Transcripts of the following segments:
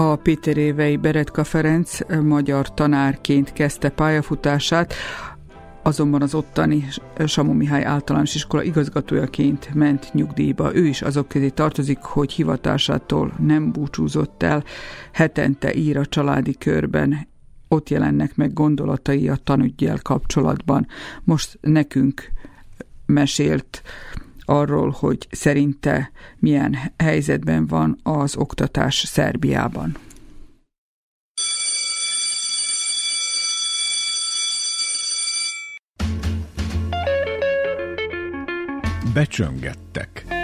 A Péterévei Beretka Ferenc magyar tanárként kezdte pályafutását, azonban az ottani Samu Mihály általános iskola igazgatójaként ment nyugdíjba. Ő is azok közé tartozik, hogy hivatásától nem búcsúzott el, hetente ír a családi körben, ott jelennek meg gondolatai a tanügyjel kapcsolatban. Most nekünk mesélt arról, hogy szerinte milyen helyzetben van az oktatás Szerbiában. Becsöngettek.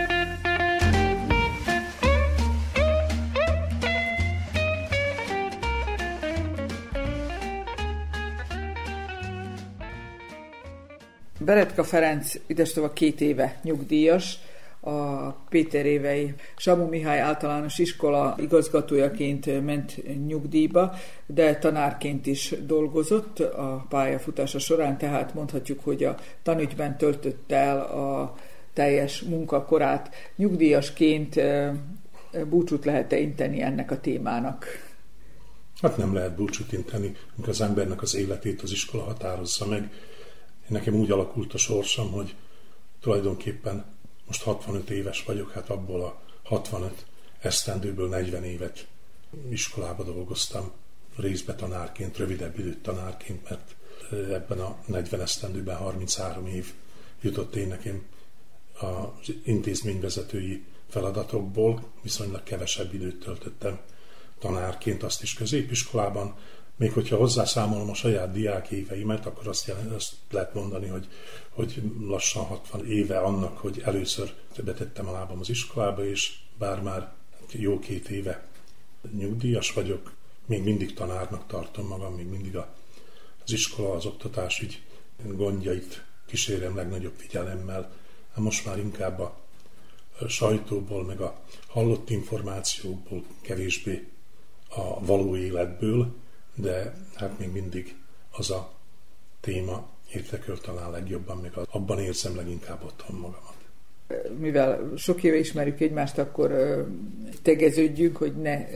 Beretka Ferenc idestova két éve nyugdíjas, a Péter évei Samu Mihály általános iskola igazgatójaként ment nyugdíjba, de tanárként is dolgozott a pályafutása során, tehát mondhatjuk, hogy a tanügyben töltött el a teljes munkakorát. Nyugdíjasként búcsút lehet-e inteni ennek a témának? Hát nem lehet búcsút inteni, amikor az embernek az életét az iskola határozza meg Nekem úgy alakult a sorsom, hogy tulajdonképpen most 65 éves vagyok, hát abból a 65 esztendőből 40 évet iskolába dolgoztam, részbe tanárként, rövidebb időt tanárként, mert ebben a 40 esztendőben 33 év jutott én nekem az intézményvezetői feladatokból, viszonylag kevesebb időt töltöttem tanárként, azt is középiskolában, még hogyha hozzászámolom a saját diák éveimet, akkor azt, jelent, azt lehet mondani, hogy, hogy lassan 60 éve annak, hogy először betettem a lábam az iskolába, és bár már jó két éve nyugdíjas vagyok, még mindig tanárnak tartom magam, még mindig a, az iskola, az oktatás így gondjait kísérem legnagyobb figyelemmel. Hát most már inkább a sajtóból, meg a hallott információkból, kevésbé a való életből, de hát még mindig az a téma érdekel talán legjobban, még abban érzem leginkább otthon magamat. Mivel sok éve ismerjük egymást, akkor tegeződjünk, hogy ne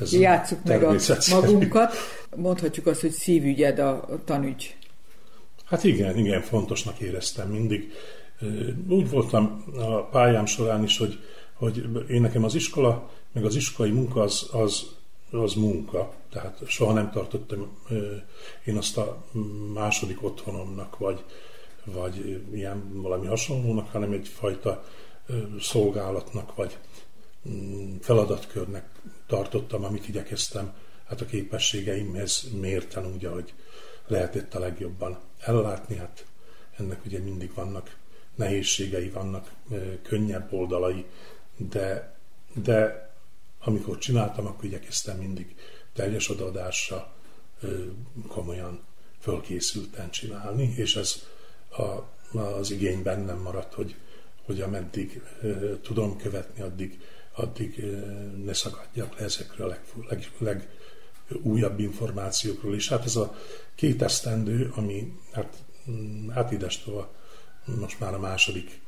Ez játsszuk meg a magunkat. Mondhatjuk azt, hogy szívügyed a tanügy. Hát igen, igen, fontosnak éreztem mindig. Úgy voltam a pályám során is, hogy, hogy én nekem az iskola, meg az iskolai munka az, az az munka, tehát soha nem tartottam én azt a második otthonomnak, vagy, vagy ilyen valami hasonlónak, hanem egyfajta szolgálatnak, vagy mm, feladatkörnek tartottam, amit igyekeztem hát a képességeimhez mérten úgy, ahogy lehetett a legjobban ellátni. Hát ennek ugye mindig vannak nehézségei, vannak könnyebb oldalai, de, de amikor csináltam, akkor igyekeztem mindig teljes odaadásra komolyan fölkészülten csinálni, és ez a, az igény bennem maradt, hogy, hogy ameddig tudom követni, addig, addig ne szakadjak le ezekről a leg, leg, legújabb információkról is. Hát ez a két esztendő, ami hát, mm, idestova most már a második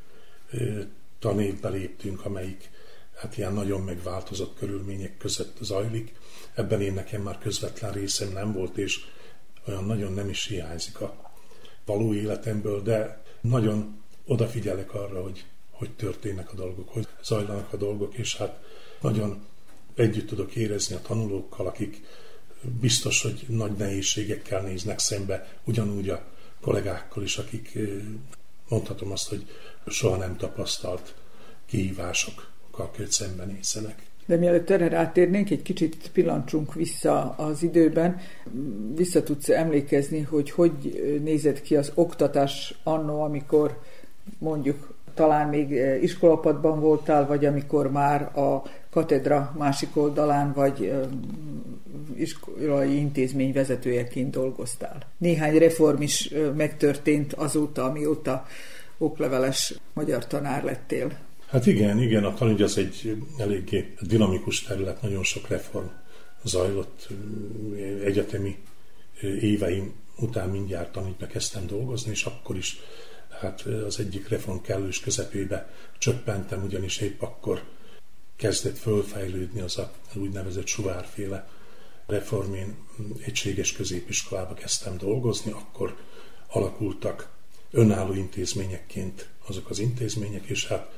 tanévbe léptünk, amelyik hát ilyen nagyon megváltozott körülmények között zajlik. Ebben én nekem már közvetlen részem nem volt, és olyan nagyon nem is hiányzik a való életemből, de nagyon odafigyelek arra, hogy hogy történnek a dolgok, hogy zajlanak a dolgok, és hát nagyon együtt tudok érezni a tanulókkal, akik biztos, hogy nagy nehézségekkel néznek szembe, ugyanúgy a kollégákkal is, akik mondhatom azt, hogy soha nem tapasztalt kihívások kell szembenézzenek. De mielőtt erre rátérnénk, egy kicsit pillancsunk vissza az időben. Vissza tudsz emlékezni, hogy hogy nézett ki az oktatás annó, amikor mondjuk talán még iskolapadban voltál, vagy amikor már a katedra másik oldalán, vagy iskolai intézmény vezetőjeként dolgoztál. Néhány reform is megtörtént azóta, amióta okleveles magyar tanár lettél. Hát igen, igen, a tanügy az egy eléggé dinamikus terület, nagyon sok reform zajlott egyetemi éveim után mindjárt tanügybe kezdtem dolgozni, és akkor is hát az egyik reform kellős közepébe csöppentem, ugyanis épp akkor kezdett fölfejlődni az a úgynevezett suvárféle reformén egységes középiskolába kezdtem dolgozni, akkor alakultak önálló intézményekként azok az intézmények, és hát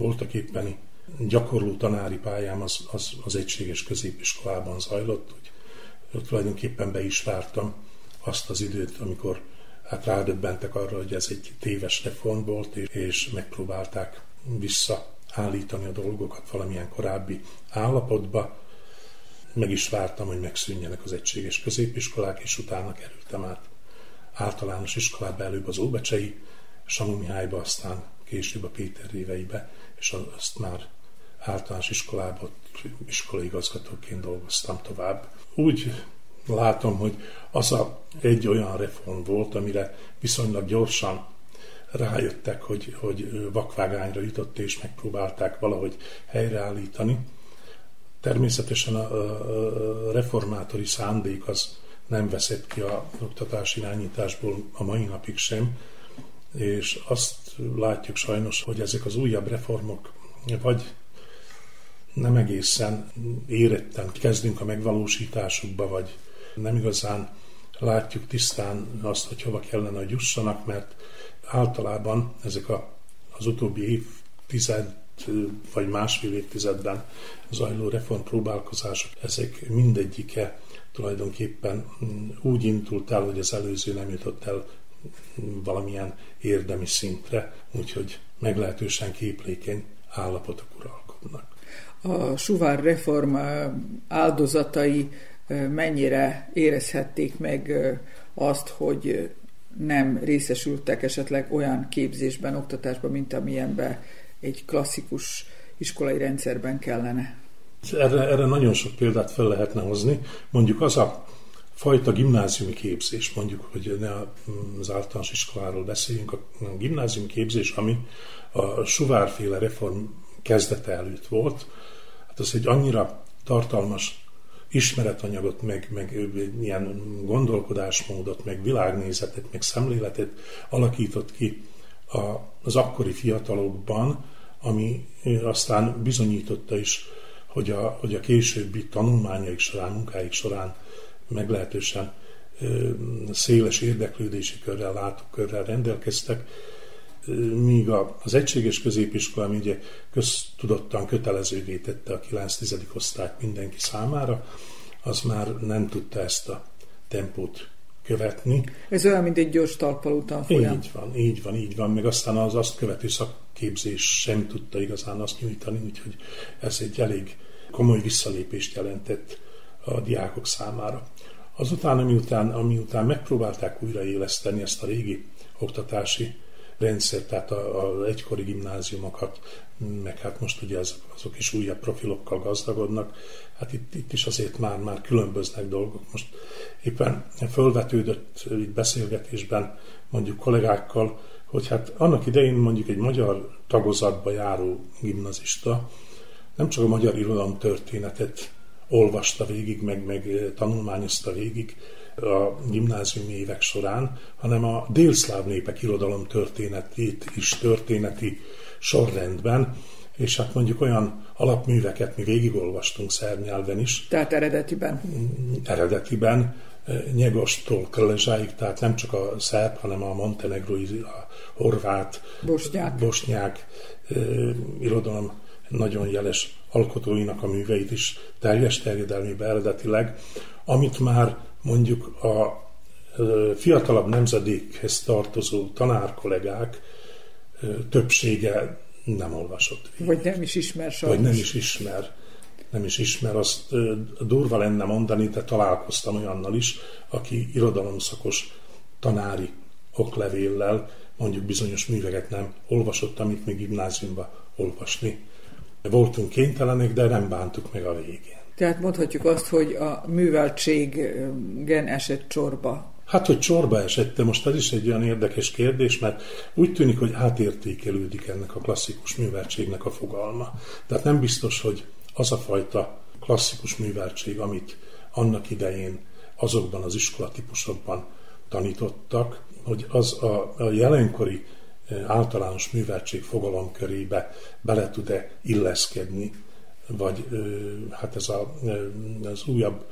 voltak éppen gyakorló tanári pályám az, az, az egységes középiskolában zajlott, hogy tulajdonképpen be is vártam azt az időt, amikor hát rádöbbentek arra, hogy ez egy téves reform volt, és megpróbálták visszaállítani a dolgokat valamilyen korábbi állapotba. Meg is vártam, hogy megszűnjenek az egységes középiskolák, és utána kerültem át általános iskolába, előbb az Óbecsei, Samu Mihályba, aztán később a Péter réveibe, és azt már általános iskolában iskolai igazgatóként dolgoztam tovább. Úgy látom, hogy az a egy olyan reform volt, amire viszonylag gyorsan rájöttek, hogy, hogy vakvágányra jutott, és megpróbálták valahogy helyreállítani. Természetesen a, reformátori szándék az nem veszett ki a oktatási irányításból a mai napig sem, és azt látjuk sajnos, hogy ezek az újabb reformok vagy nem egészen éretten kezdünk a megvalósításukba, vagy nem igazán látjuk tisztán azt, hogy hova kellene, hogy jussanak, mert általában ezek a, az utóbbi évtized vagy másfél évtizedben zajló reformpróbálkozások, ezek mindegyike tulajdonképpen úgy indult el, hogy az előző nem jutott el valamilyen érdemi szintre, úgyhogy meglehetősen képlékeny állapotok uralkodnak. A Suvár reform áldozatai mennyire érezhették meg azt, hogy nem részesültek esetleg olyan képzésben, oktatásban, mint amilyenben egy klasszikus iskolai rendszerben kellene? Erre, erre nagyon sok példát fel lehetne hozni. Mondjuk az a fajta gimnáziumi képzés, mondjuk, hogy ne az általános iskoláról beszéljünk, a gimnáziumi képzés, ami a suvárféle reform kezdete előtt volt, hát az egy annyira tartalmas ismeretanyagot, meg, meg ilyen gondolkodásmódot, meg világnézetet, meg szemléletet alakított ki az akkori fiatalokban, ami aztán bizonyította is, hogy a, hogy a későbbi tanulmányaik során, munkáik során meglehetősen széles érdeklődési körrel, látókörrel rendelkeztek, míg az egységes középiskola, ami ugye köztudottan kötelezővé tette a 9-10. osztályt mindenki számára, az már nem tudta ezt a tempót követni. Ez olyan, mint egy gyors talpaló tanfolyam. Így van, így van, így van. Meg aztán az azt követő szakképzés sem tudta igazán azt nyújtani, úgyhogy ez egy elég komoly visszalépést jelentett a diákok számára. Azután, amiután, amiután megpróbálták újraéleszteni ezt a régi oktatási rendszer, tehát az egykori gimnáziumokat, meg hát most ugye az, azok is újabb profilokkal gazdagodnak, hát itt, itt is azért már, már különböznek dolgok. Most éppen fölvetődött itt beszélgetésben mondjuk kollégákkal, hogy hát annak idején mondjuk egy magyar tagozatba járó gimnazista nem csak a magyar irodalom történetet olvasta végig, meg, meg tanulmányozta végig, a gimnáziumi évek során, hanem a délszláv népek irodalom történetét is történeti sorrendben, és hát mondjuk olyan alapműveket mi végigolvastunk szernyelven is. Tehát eredetiben? Eredetiben, Nyegostól Krlezsáig, tehát nem csak a szerb, hanem a montenegrói, a horvát, bosnyák, bosnyák irodalom nagyon jeles alkotóinak a műveit is teljes terjedelmébe eredetileg, amit már mondjuk a fiatalabb nemzedékhez tartozó tanárkollégák többsége nem olvasott végig. Vagy nem is ismer sajnos. Vagy nem is ismer. Nem is ismer, azt durva lenne mondani, de találkoztam olyannal is, aki irodalomszakos tanári oklevéllel mondjuk bizonyos műveket nem olvasott, amit még gimnáziumban olvasni. Voltunk kénytelenek, de nem bántuk meg a végén. Tehát mondhatjuk azt, hogy a műveltségen esett csorba. Hát, hogy csorba esett, de most ez is egy olyan érdekes kérdés, mert úgy tűnik, hogy átértékelődik ennek a klasszikus műveltségnek a fogalma. Tehát nem biztos, hogy az a fajta klasszikus műveltség, amit annak idején azokban az iskolatípusokban tanítottak, hogy az a, a jelenkori általános műveltség fogalom körébe bele tud-e illeszkedni vagy hát ez a, az újabb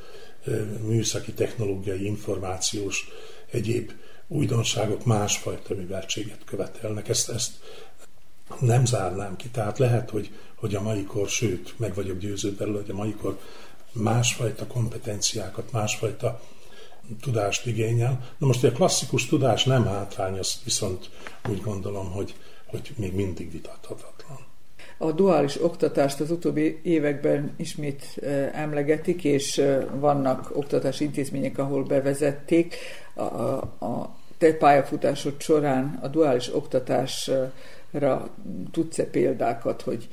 műszaki, technológiai, információs, egyéb újdonságok másfajta műveltséget követelnek. Ezt, ezt nem zárnám ki. Tehát lehet, hogy, hogy a mai kor, sőt, meg vagyok győződve, hogy a mai kor másfajta kompetenciákat, másfajta tudást igényel. Na most, a klasszikus tudás nem hátrány, azt viszont úgy gondolom, hogy, hogy még mindig vitathatatlan. A duális oktatást az utóbbi években ismét emlegetik, és vannak oktatási intézmények, ahol bevezették. A, a te pályafutásod során a duális oktatásra tudsz-e példákat, hogy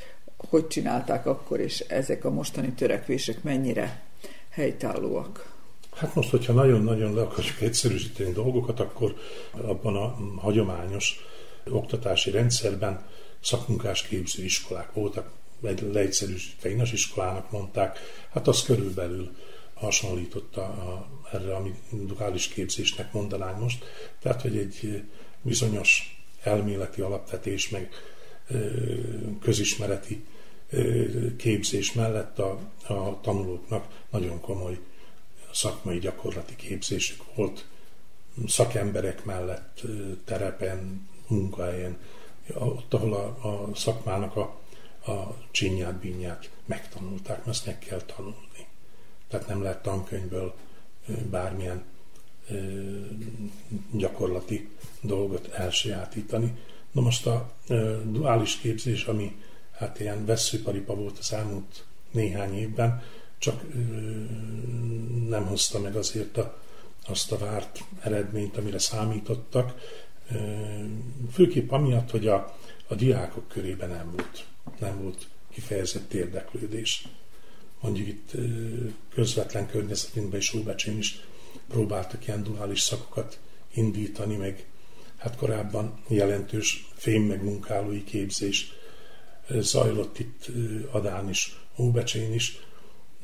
hogy csinálták akkor, és ezek a mostani törekvések mennyire helytállóak? Hát most, hogyha nagyon-nagyon le akarjuk egyszerűsíteni dolgokat, akkor abban a hagyományos oktatási rendszerben szakmunkás képző iskolák voltak, leegyszerűsítve inas iskolának mondták, hát az körülbelül hasonlította a, erre, ami duális képzésnek mondanánk most. Tehát, hogy egy bizonyos elméleti alapvetés, meg közismereti képzés mellett a, a tanulóknak nagyon komoly szakmai gyakorlati képzésük volt, szakemberek mellett terepen, munkahelyen, ott, ahol a, a szakmának a, a csinyát, bínyát megtanulták, mert ezt meg kell tanulni. Tehát nem lehet tankönyvből bármilyen gyakorlati dolgot elsajátítani. Na most a duális képzés, ami hát ilyen veszőparipa volt az elmúlt néhány évben, csak nem hozta meg azért a, azt a várt eredményt, amire számítottak. Főképp amiatt, hogy a, a diákok körében nem volt, nem volt kifejezett érdeklődés. Mondjuk itt közvetlen környezetünkben és Óbecsén is próbáltak ilyen duális szakokat indítani, meg hát korábban jelentős fém meg munkálói képzés zajlott itt Adán is, Óbecsén is,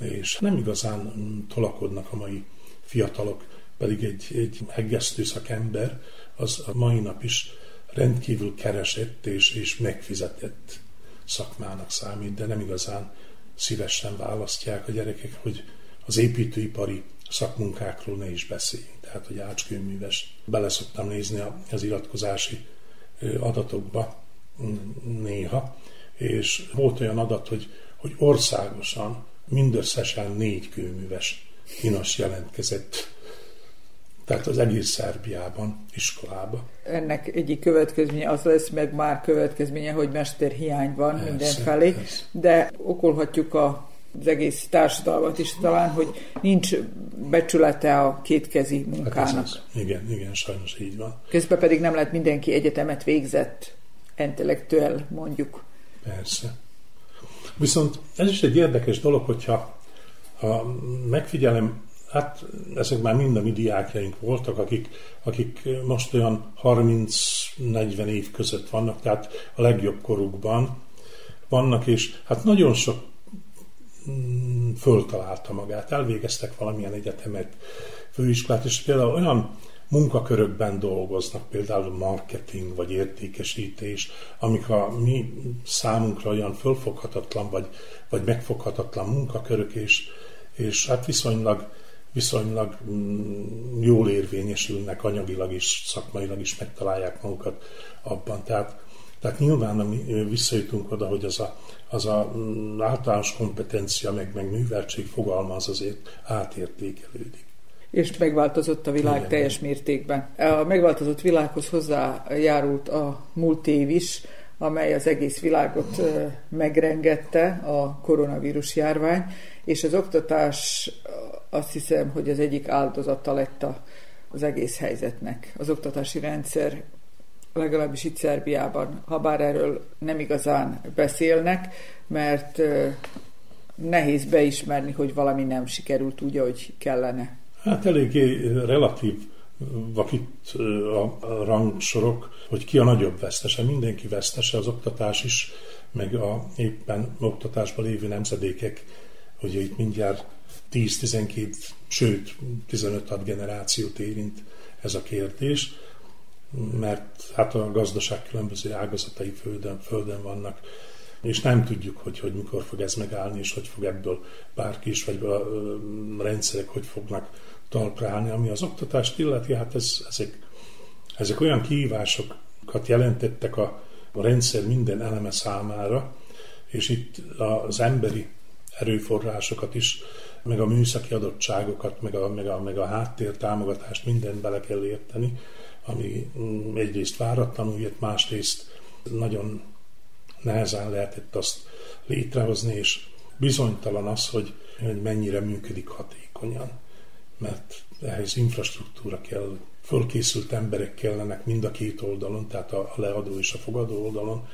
és nem igazán tolakodnak a mai fiatalok, pedig egy, egy heggesztő szakember az a mai nap is rendkívül keresett és, és megfizetett szakmának számít, de nem igazán szívesen választják a gyerekek, hogy az építőipari szakmunkákról ne is beszéljünk. Tehát, hogy ácskőműves. Bele szoktam nézni az iratkozási adatokba néha, és volt olyan adat, hogy, hogy országosan mindösszesen négy kőműves inas jelentkezett tehát az egész Szerbiában, iskolába. Ennek egyik következménye az lesz, meg már következménye, hogy mesterhiány van persze, mindenfelé, persze. de okolhatjuk a az egész társadalmat is talán, hogy nincs becsülete a kétkezi munkának. Hát az, igen, igen, sajnos így van. Közben pedig nem lehet mindenki egyetemet végzett, intellektuel mondjuk. Persze. Viszont ez is egy érdekes dolog, hogyha ha megfigyelem, hát ezek már mind a mi diákjaink voltak, akik, akik most olyan 30-40 év között vannak, tehát a legjobb korukban vannak, és hát nagyon sok mm, föltalálta magát, elvégeztek valamilyen egyetemet, főiskolát, és például olyan munkakörökben dolgoznak, például marketing vagy értékesítés, amik a mi számunkra olyan fölfoghatatlan vagy, vagy megfoghatatlan munkakörök, és, és hát viszonylag, viszonylag mm, jól érvényesülnek anyagilag is, szakmailag is megtalálják magukat abban. Tehát, tehát nyilván mi visszajutunk oda, hogy az a, az a mm, általános kompetencia, meg, meg műveltség fogalma az azért átértékelődik és megváltozott a világ Igen. teljes mértékben. A megváltozott világhoz hozzájárult a múlt év is, amely az egész világot megrengette, a koronavírus járvány, és az oktatás azt hiszem, hogy az egyik áldozata lett az egész helyzetnek. Az oktatási rendszer legalábbis itt Szerbiában, ha bár erről nem igazán beszélnek, mert nehéz beismerni, hogy valami nem sikerült úgy, ahogy kellene. Hát eléggé relatív vakit a rangsorok, hogy ki a nagyobb vesztese. Mindenki vesztese, az oktatás is, meg a éppen oktatásban lévő nemzedékek, hogy itt mindjárt 10-12, sőt 15 generációt érint ez a kérdés, mert hát a gazdaság különböző ágazatai földön, földön vannak, és nem tudjuk, hogy, hogy mikor fog ez megállni, és hogy fog ebből bárki is, vagy a rendszerek hogy fognak talpra állni. Ami az oktatást illeti, hát ez, ezek, ezek olyan kihívásokat jelentettek a, a rendszer minden eleme számára, és itt az emberi erőforrásokat is, meg a műszaki adottságokat, meg a, meg a, meg a háttér támogatást mindent bele kell érteni, ami mm, egyrészt váratlanul jött, másrészt nagyon nehezen lehetett azt létrehozni, és bizonytalan az, hogy, hogy mennyire működik hatékonyan. Mert ehhez infrastruktúra kell, fölkészült emberek kellenek mind a két oldalon, tehát a leadó és a fogadó oldalon.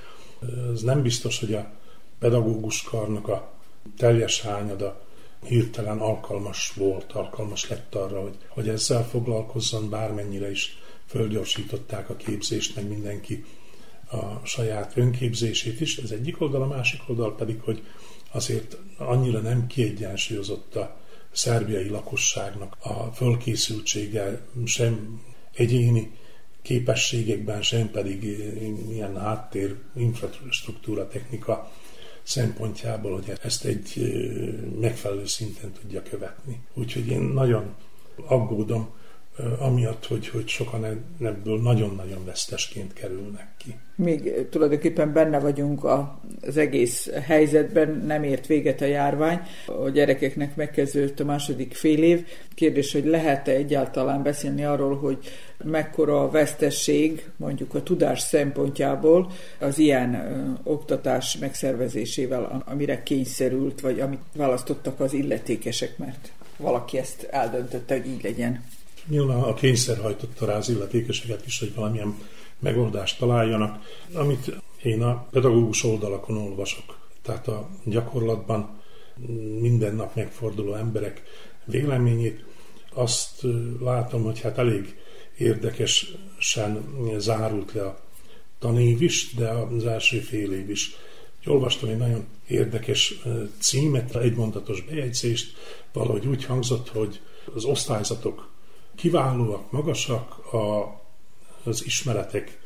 Ez nem biztos, hogy a pedagógus karnak a teljes hányada hirtelen alkalmas volt, alkalmas lett arra, hogy, hogy ezzel foglalkozzon, bármennyire is fölgyorsították a képzést, meg mindenki a saját önképzését is, ez egyik oldal, a másik oldal pedig, hogy azért annyira nem kiegyensúlyozott a szerbiai lakosságnak a fölkészültsége sem egyéni képességekben, sem pedig ilyen háttér, infrastruktúra, technika szempontjából, hogy ezt egy megfelelő szinten tudja követni. Úgyhogy én nagyon aggódom amiatt, hogy, hogy sokan ebből nagyon-nagyon vesztesként kerülnek ki. Még tulajdonképpen benne vagyunk az egész helyzetben, nem ért véget a járvány. A gyerekeknek megkezdődött a második fél év. Kérdés, hogy lehet-e egyáltalán beszélni arról, hogy mekkora a vesztesség mondjuk a tudás szempontjából az ilyen ö, oktatás megszervezésével, amire kényszerült, vagy amit választottak az illetékesek, mert valaki ezt eldöntötte, hogy így legyen. Nyilván a kényszer hajtotta rá az illetékeseket is, hogy valamilyen megoldást találjanak, amit én a pedagógus oldalakon olvasok. Tehát a gyakorlatban minden nap megforduló emberek véleményét, azt látom, hogy hát elég érdekesen zárult le a tanév is, de az első fél év is. Olvastam egy nagyon érdekes címet, egymondatos bejegyzést, valahogy úgy hangzott, hogy az osztályzatok kiválóak, magasak, a, az ismeretek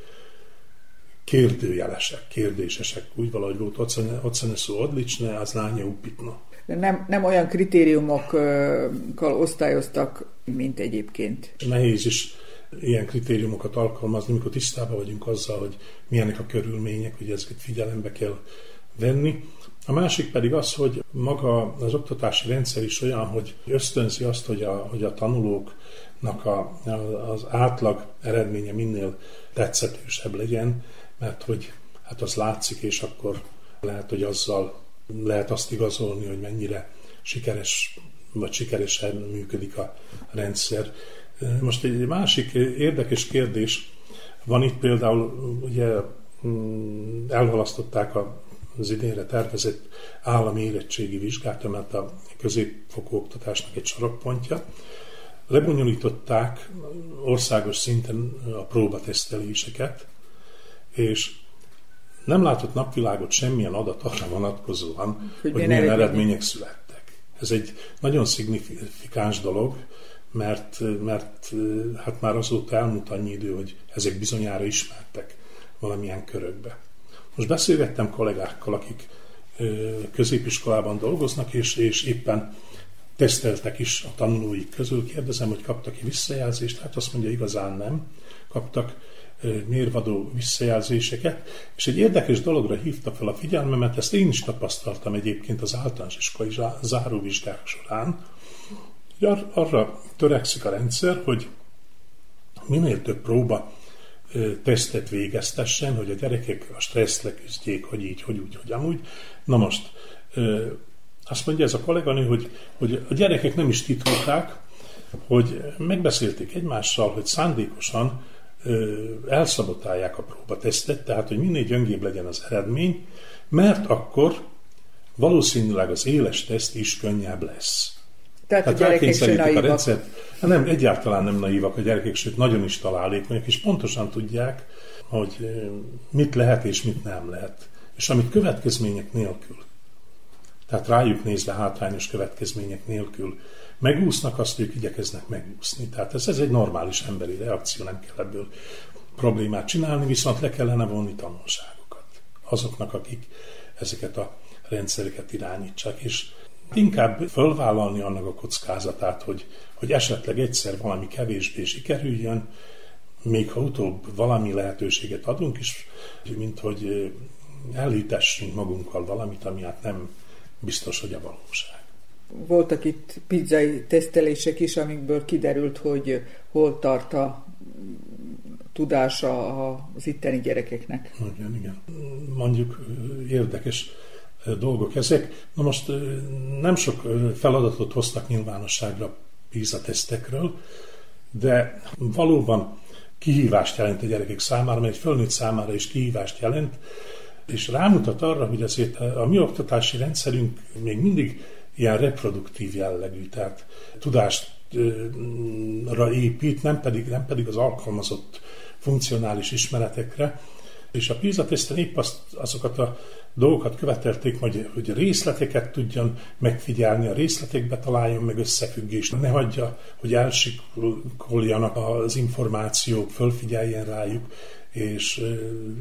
kérdőjelesek, kérdésesek. Úgy valahogy volt ocene szó odlicsne, az lánya upitna. Nem, nem olyan kritériumokkal osztályoztak, mint egyébként. Nehéz is ilyen kritériumokat alkalmazni, mikor tisztában vagyunk azzal, hogy milyenek a körülmények, hogy ezeket figyelembe kell venni. A másik pedig az, hogy maga az oktatási rendszer is olyan, hogy ösztönzi azt, hogy a, hogy a tanulók a, az átlag eredménye minél tetszetősebb legyen, mert hogy hát az látszik, és akkor lehet, hogy azzal lehet azt igazolni, hogy mennyire sikeres vagy sikeresen működik a rendszer. Most egy másik érdekes kérdés van itt például, ugye mm, elhalasztották az idénre tervezett állami érettségi vizsgát, mert a középfokú oktatásnak egy sarokpontja, lebonyolították országos szinten a próbateszteléseket, és nem látott napvilágot semmilyen adat arra vonatkozóan, hogy, hogy milyen eredmények születtek. Ez egy nagyon szignifikáns dolog, mert, mert hát már azóta elmúlt annyi idő, hogy ezek bizonyára ismertek valamilyen körökbe. Most beszélgettem kollégákkal, akik középiskolában dolgoznak, és, és éppen teszteltek is a tanulóik közül. Kérdezem, hogy kaptak-e visszajelzést? Hát azt mondja, igazán nem. Kaptak mérvadó visszajelzéseket, és egy érdekes dologra hívta fel a figyelmemet, ezt én is tapasztaltam egyébként az általános iskolai záróvizsgák során, hogy ar- arra törekszik a rendszer, hogy minél több próba tesztet végeztessen, hogy a gyerekek a stressz leküzdjék, hogy így, hogy úgy, hogy amúgy. Na most azt mondja ez a kolléganő, hogy, hogy a gyerekek nem is titolták, hogy megbeszélték egymással, hogy szándékosan elszabotálják a próbatesztet, tehát hogy minél gyöngébb legyen az eredmény, mert akkor valószínűleg az éles teszt is könnyebb lesz. Tehát, tehát a gyerekek a rendszert. Hát nem, egyáltalán nem naívak a gyerekek, sőt nagyon is találékonyak, és pontosan tudják, hogy mit lehet és mit nem lehet. És amit következmények nélkül tehát rájuk nézve hátrányos következmények nélkül megúsznak, azt ők igyekeznek megúszni. Tehát ez, ez egy normális emberi reakció, nem kell ebből problémát csinálni, viszont le kellene vonni tanulságokat azoknak, akik ezeket a rendszereket irányítsák, és inkább fölvállalni annak a kockázatát, hogy, hogy esetleg egyszer valami kevésbé sikerüljön, még ha utóbb valami lehetőséget adunk is, mint hogy elhitessünk magunkkal valamit, ami hát nem biztos, hogy a valóság. Voltak itt pizzai tesztelések is, amikből kiderült, hogy hol tart a tudása az itteni gyerekeknek. Igen, igen. Mondjuk érdekes dolgok ezek. Na most nem sok feladatot hoztak nyilvánosságra PISA tesztekről, de valóban kihívást jelent a gyerekek számára, mert egy fölnőtt számára is kihívást jelent, és rámutat arra, hogy azért a mi oktatási rendszerünk még mindig ilyen reproduktív jellegű, tehát tudástra épít, nem pedig, nem pedig az alkalmazott funkcionális ismeretekre, és a PISA teszten épp azt, azokat a dolgokat követelték, hogy, hogy részleteket tudjon megfigyelni, a részletekbe találjon meg összefüggést, ne hagyja, hogy elsikoljanak az információk, fölfigyeljen rájuk, és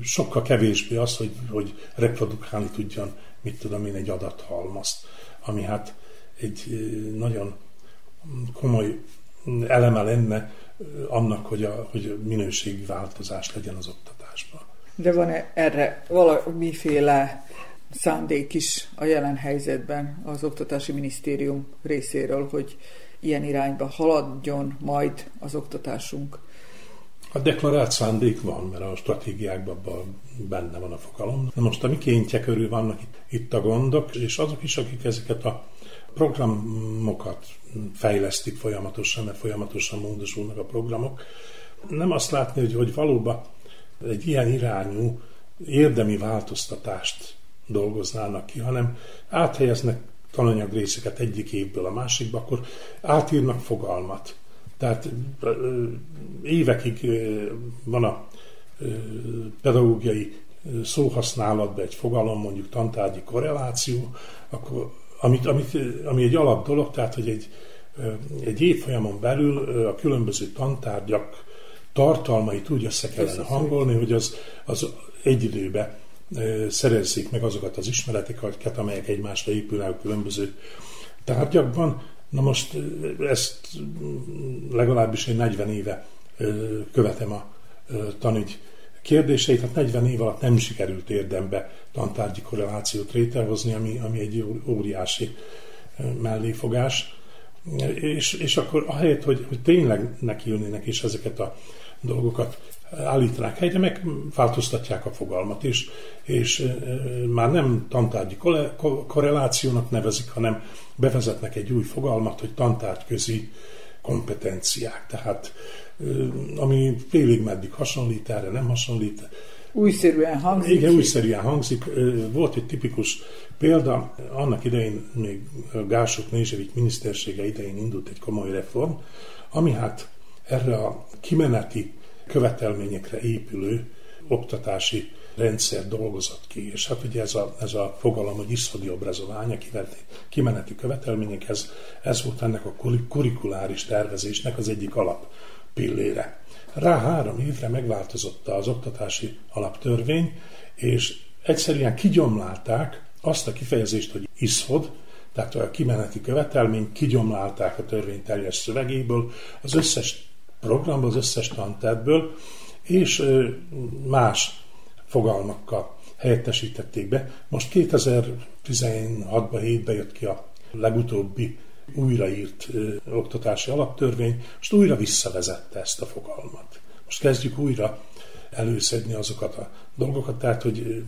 sokkal kevésbé az, hogy, hogy reprodukálni tudjon, mit tudom én, egy adathalmazt, ami hát egy nagyon komoly eleme lenne annak, hogy, a, hogy minőségi változás legyen az oktatásban. De van-e erre valamiféle szándék is a jelen helyzetben az Oktatási Minisztérium részéről, hogy ilyen irányba haladjon majd az oktatásunk? A deklarált szándék van, mert a stratégiákban benne van a fogalom. Na most a mikéntje körül vannak itt, itt a gondok, és azok is, akik ezeket a programokat fejlesztik folyamatosan, mert folyamatosan módosulnak a programok. Nem azt látni, hogy, hogy valóban egy ilyen irányú érdemi változtatást dolgoznának ki, hanem áthelyeznek tananyag részeket egyik évből a másikba, akkor átírnak fogalmat. Tehát évekig van a pedagógiai szóhasználatban egy fogalom, mondjuk tantárgyi korreláció, akkor, amit, amit, ami egy alap dolog, tehát hogy egy, egy évfolyamon belül a különböző tantárgyak tartalmait úgy össze kellene hangolni, hogy az, az egy időben szerezzék meg azokat az ismereteket, amelyek egymásra épülnek a különböző tárgyakban. Na most ezt legalábbis én 40 éve követem a tanügy kérdéseit, hát 40 év alatt nem sikerült érdembe tantárgyi korrelációt létrehozni, ami, ami egy óriási melléfogás. És, és akkor ahelyett, hogy, hogy tényleg nekiülnének is ezeket a dolgokat állítanák helyre, meg változtatják a fogalmat, és, és már nem tantárgyi korrelációnak nevezik, hanem bevezetnek egy új fogalmat, hogy tantárgyközi kompetenciák. Tehát ami félig meddig hasonlít erre, nem hasonlít. Újszerűen hangzik. Igen, újszerűen hangzik. Volt egy tipikus példa, annak idején még Gások Nézsevik minisztersége idején indult egy komoly reform, ami hát erre a kimeneti követelményekre épülő oktatási rendszer dolgozott ki. És hát ugye ez a, ez a fogalom, hogy iszodi obrazování, kimeneti követelmények, ez, ez volt ennek a kurikuláris tervezésnek az egyik alap pillére. Rá három évre megváltozott az oktatási alaptörvény, és egyszerűen kigyomlálták azt a kifejezést, hogy iszod, tehát a kimeneti követelmény, kigyomlálták a törvény teljes szövegéből, az összes programba, az összes tantervből, és más fogalmakkal helyettesítették be. Most 2016-ban, 7-ben jött ki a legutóbbi újraírt ö, oktatási alaptörvény, most újra visszavezette ezt a fogalmat. Most kezdjük újra előszedni azokat a dolgokat, tehát, hogy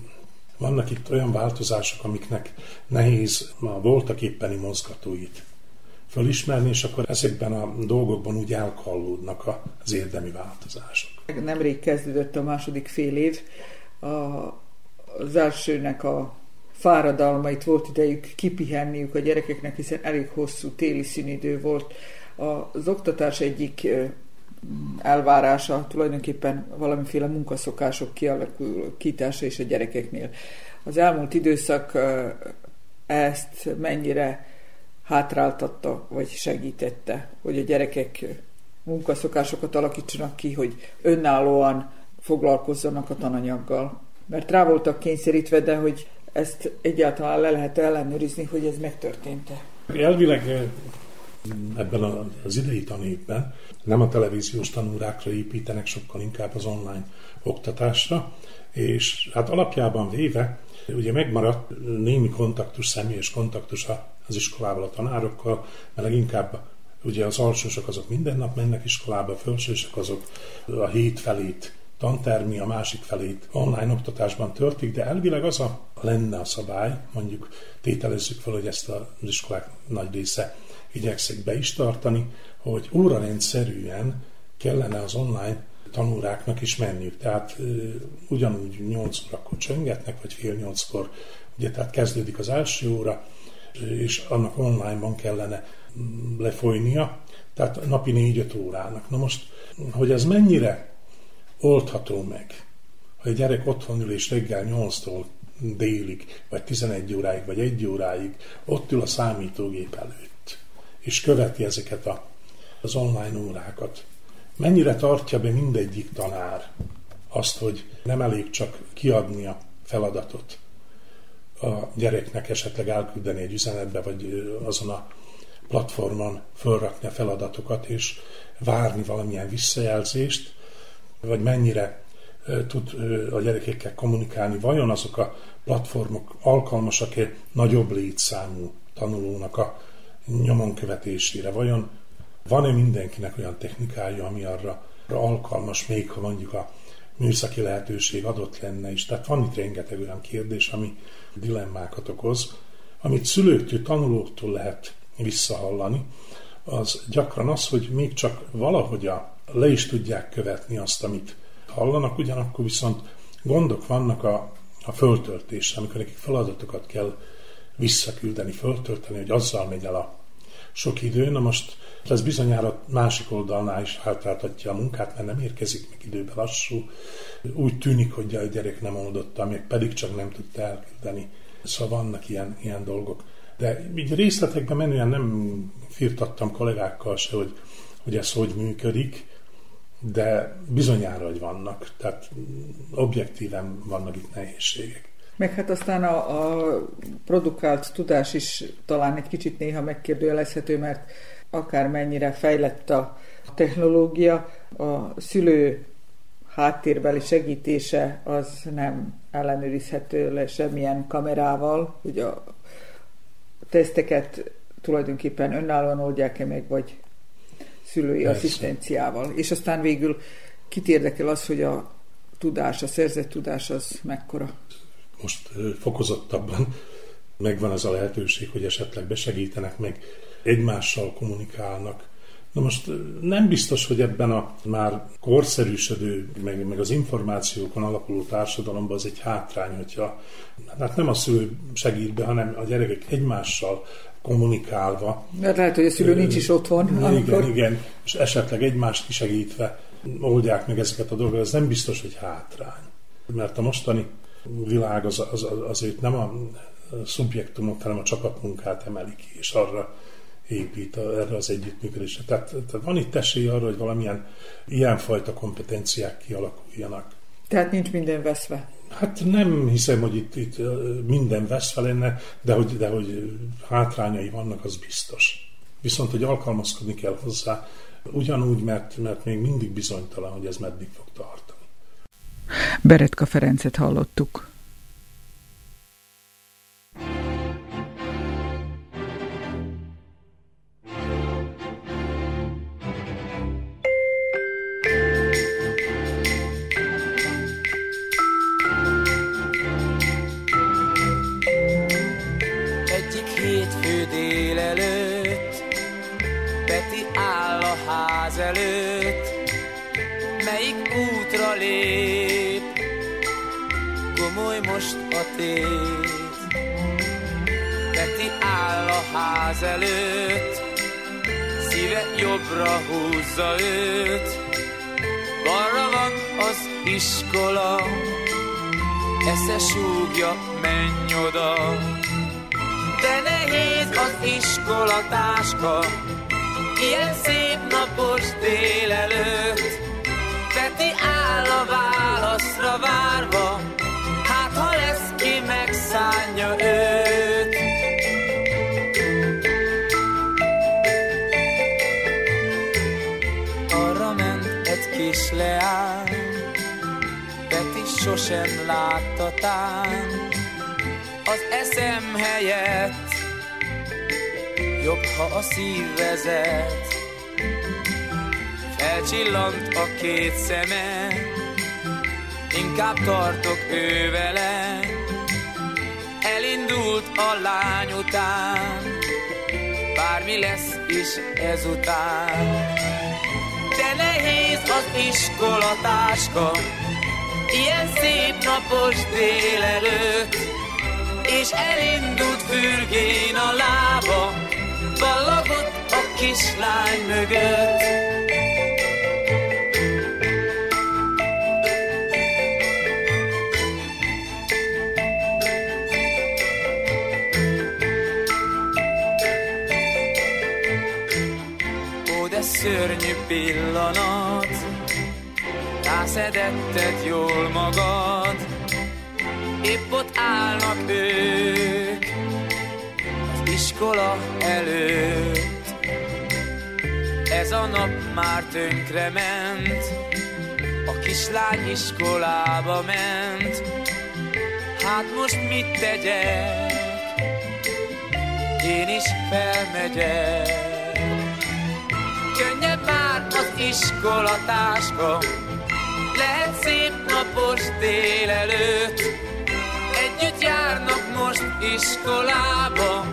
vannak itt olyan változások, amiknek nehéz a voltak éppeni mozgatóit fölismerni, és akkor ezekben a dolgokban úgy elkallódnak az érdemi változások. Nemrég kezdődött a második fél év. A, az elsőnek a fáradalmait volt idejük kipihenniük a gyerekeknek, hiszen elég hosszú téli szünidő volt. Az oktatás egyik elvárása tulajdonképpen valamiféle munkaszokások kialakítása és a gyerekeknél. Az elmúlt időszak ezt mennyire hátráltatta, vagy segítette, hogy a gyerekek munkaszokásokat alakítsanak ki, hogy önállóan foglalkozzanak a tananyaggal. Mert rá voltak kényszerítve, de hogy ezt egyáltalán le lehet ellenőrizni, hogy ez megtörtént-e? Elvileg eh, ebben az idei tanévben nem a televíziós tanórákra építenek, sokkal inkább az online oktatásra, és hát alapjában véve ugye megmaradt némi kontaktus, személyes kontaktus az iskolával, a tanárokkal, mert leginkább ugye az alsósok azok minden nap mennek iskolába, a felsősök azok a hét felét tantermi, a másik felét online oktatásban töltik, de elvileg az a lenne a szabály, mondjuk tételezzük fel, hogy ezt az iskolák nagy része igyekszik be is tartani, hogy órarendszerűen kellene az online tanóráknak is menniük. Tehát ugyanúgy 8 órakor csöngetnek, vagy fél 8-kor, ugye tehát kezdődik az első óra, és annak onlineban kellene mm, lefolynia, tehát napi 4-5 órának. Na most, hogy ez mennyire oldható meg, ha egy gyerek otthon ül és reggel 8-tól délig, vagy 11 óráig, vagy 1 óráig ott ül a számítógép előtt, és követi ezeket a, az online órákat. Mennyire tartja be mindegyik tanár azt, hogy nem elég csak kiadni a feladatot? A gyereknek, esetleg elküldeni egy üzenetbe, vagy azon a platformon fölrakni a feladatokat, és várni valamilyen visszajelzést, vagy mennyire tud a gyerekekkel kommunikálni, vajon azok a platformok alkalmasak egy nagyobb létszámú tanulónak a nyomon követésére, vajon van-e mindenkinek olyan technikája, ami arra alkalmas, még ha mondjuk a műszaki lehetőség adott lenne is. Tehát van itt rengeteg olyan kérdés, ami dilemmákat okoz, amit szülőktől, tanulóktól lehet visszahallani, az gyakran az, hogy még csak valahogy a, le is tudják követni azt, amit hallanak, ugyanakkor viszont gondok vannak a, a föltöltéssel, amikor nekik feladatokat kell visszaküldeni, föltölteni, hogy azzal megy el a sok idő. Na most ez bizonyára másik oldalnál is hátráltatja a munkát, mert nem érkezik meg időben lassú. Úgy tűnik, hogy a gyerek nem oldotta, még pedig csak nem tudta elküldeni. Szóval vannak ilyen, ilyen dolgok. De így részletekben menően nem firtattam kollégákkal se, hogy, hogy ez hogy működik, de bizonyára, hogy vannak. Tehát objektíven vannak itt nehézségek. Meg hát aztán a, a produkált tudás is talán egy kicsit néha megkérdőjelezhető, mert akármennyire fejlett a technológia, a szülő háttérbeli segítése az nem ellenőrizhető le semmilyen kamerával, hogy a teszteket tulajdonképpen önállóan oldják-e meg, vagy szülői Persze. asszisztenciával. És aztán végül kit érdekel az, hogy a tudás, a szerzett tudás az mekkora? Most fokozottabban megvan az a lehetőség, hogy esetleg besegítenek, meg egymással kommunikálnak. Na most nem biztos, hogy ebben a már korszerűsödő, meg, meg az információkon alapuló társadalomban az egy hátrány, hogyha hát nem a szülő segít be, hanem a gyerekek egymással kommunikálva. Mert lehet, hogy a szülő nincs is otthon. Igen, amikor... igen, és esetleg egymást kisegítve oldják meg ezeket a dolgokat, ez nem biztos, hogy hátrány. Mert a mostani világ az, az, az azért nem a szubjektumot, hanem a csapatmunkát emeli ki, és arra épít erre az együttműködésre. Tehát, tehát van itt esély arra, hogy valamilyen ilyenfajta kompetenciák kialakuljanak. Tehát nincs minden veszve. Hát nem hiszem, hogy itt, itt minden veszve lenne, de hogy, de hogy hátrányai vannak, az biztos. Viszont, hogy alkalmazkodni kell hozzá, ugyanúgy, mert, mert még mindig bizonytalan, hogy ez meddig fog tartani. Beretka Ferencet hallottuk. Jobbra húzza őt. Balra van az iskola, esze súgja, menj oda. De nehéz az iskolatáska, ilyen szép napos délelőtt. Peti áll a válaszra várva, aki megszánja őt. Arra ment egy kis leány, Peti sosem látta tán, az eszem helyett jobb, ha a szív vezet. Elcsillant a két szeme, inkább tartok ő vele. Elindult a lány után, bármi lesz is ezután. De nehéz az iskolatáska, ilyen szép napos délelőtt, és elindult fürgén a lába, ballagott a kislány mögött. Szörnyű pillanat, rászedetted jól magad, épp ott állnak ők az iskola előtt. Ez a nap már tönkre ment, a kislány iskolába ment. Hát most mit tegyek? Én is felmegyek iskolatáska, lehet szép napos délelőtt. Együtt járnak most iskolába,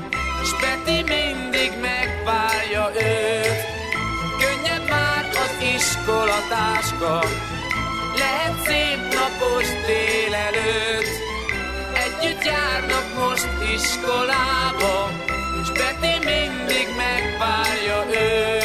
s Peti mindig megvárja őt. Könnyebb már az iskolatáska, lehet szép napos délelőtt. Együtt járnak most iskolába, s Peti mindig megvárja őt.